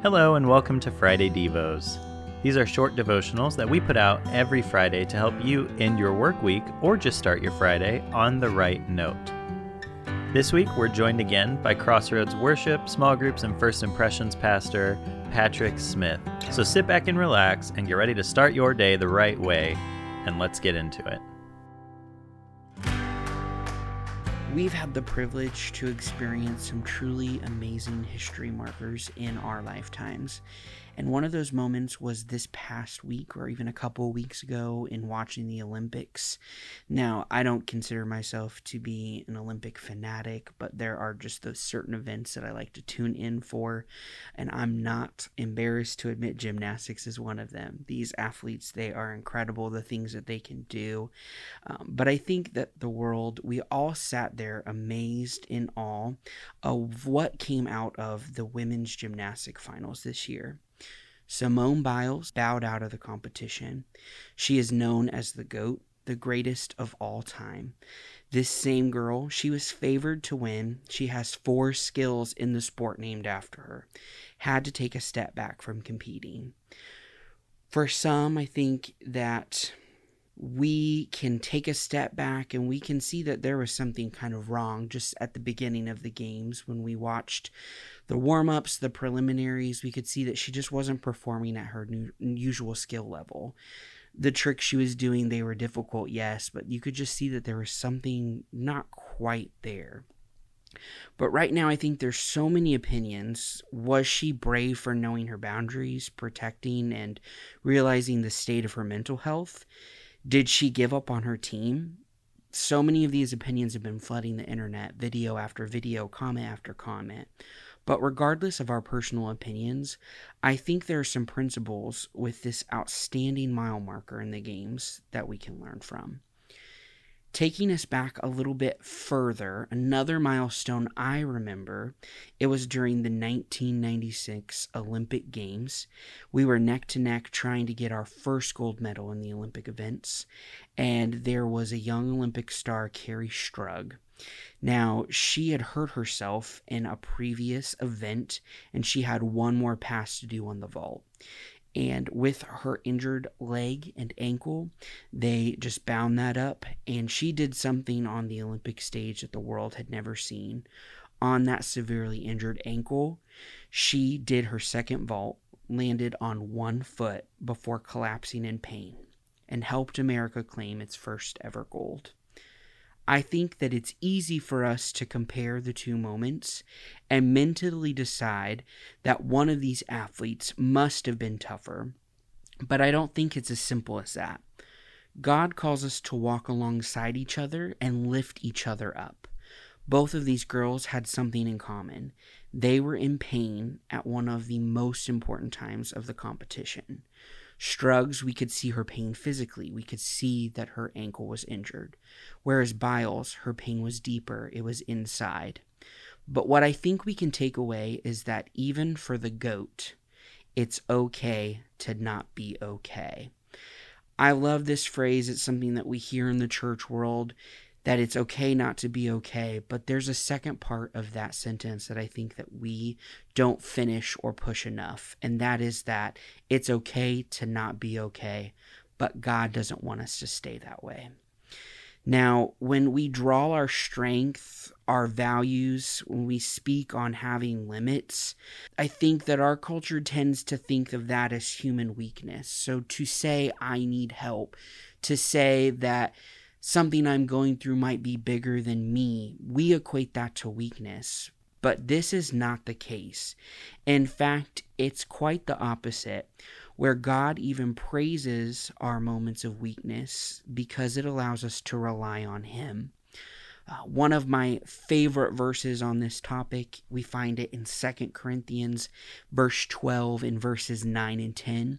Hello, and welcome to Friday Devos. These are short devotionals that we put out every Friday to help you end your work week or just start your Friday on the right note. This week, we're joined again by Crossroads Worship, Small Groups, and First Impressions Pastor Patrick Smith. So sit back and relax and get ready to start your day the right way, and let's get into it. We've had the privilege to experience some truly amazing history markers in our lifetimes. And one of those moments was this past week, or even a couple weeks ago, in watching the Olympics. Now, I don't consider myself to be an Olympic fanatic, but there are just those certain events that I like to tune in for. And I'm not embarrassed to admit gymnastics is one of them. These athletes, they are incredible, the things that they can do. Um, but I think that the world, we all sat there amazed in awe of what came out of the women's gymnastic finals this year. Simone Biles bowed out of the competition. She is known as the GOAT, the greatest of all time. This same girl, she was favored to win. She has four skills in the sport named after her. Had to take a step back from competing. For some, I think that we can take a step back and we can see that there was something kind of wrong just at the beginning of the games when we watched the warm ups, the preliminaries. We could see that she just wasn't performing at her new, usual skill level. The tricks she was doing, they were difficult, yes, but you could just see that there was something not quite there. But right now, I think there's so many opinions. Was she brave for knowing her boundaries, protecting, and realizing the state of her mental health? Did she give up on her team? So many of these opinions have been flooding the internet, video after video, comment after comment. But regardless of our personal opinions, I think there are some principles with this outstanding mile marker in the games that we can learn from. Taking us back a little bit further, another milestone I remember, it was during the 1996 Olympic Games. We were neck to neck trying to get our first gold medal in the Olympic events, and there was a young Olympic star, Kerri Strug. Now, she had hurt herself in a previous event, and she had one more pass to do on the vault and with her injured leg and ankle, they just bound that up. And she did something on the Olympic stage that the world had never seen. On that severely injured ankle, she did her second vault, landed on one foot before collapsing in pain, and helped America claim its first ever gold. I think that it's easy for us to compare the two moments and mentally decide that one of these athletes must have been tougher. But I don't think it's as simple as that. God calls us to walk alongside each other and lift each other up. Both of these girls had something in common. They were in pain at one of the most important times of the competition. Strugs, we could see her pain physically. We could see that her ankle was injured. Whereas Biles, her pain was deeper, it was inside. But what I think we can take away is that even for the goat, it's okay to not be okay. I love this phrase. It's something that we hear in the church world that it's okay not to be okay but there's a second part of that sentence that i think that we don't finish or push enough and that is that it's okay to not be okay but god doesn't want us to stay that way. Now when we draw our strength our values when we speak on having limits i think that our culture tends to think of that as human weakness. So to say i need help to say that something I'm going through might be bigger than me, we equate that to weakness. But this is not the case. In fact, it's quite the opposite, where God even praises our moments of weakness because it allows us to rely on Him. Uh, one of my favorite verses on this topic, we find it in Second Corinthians, verse 12, in verses 9 and 10.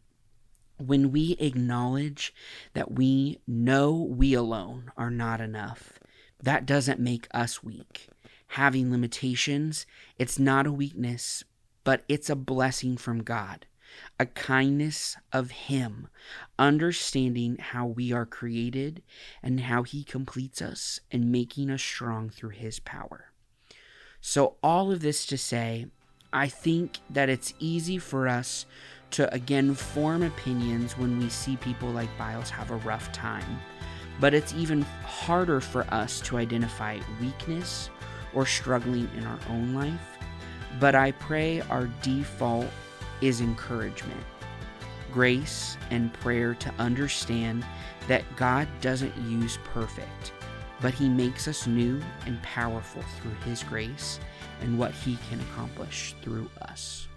When we acknowledge that we know we alone are not enough, that doesn't make us weak. Having limitations, it's not a weakness, but it's a blessing from God, a kindness of Him, understanding how we are created and how He completes us and making us strong through His power. So, all of this to say, I think that it's easy for us to again form opinions when we see people like Biles have a rough time. But it's even harder for us to identify weakness or struggling in our own life. But I pray our default is encouragement, grace, and prayer to understand that God doesn't use perfect, but He makes us new and powerful through His grace and what He can accomplish through us.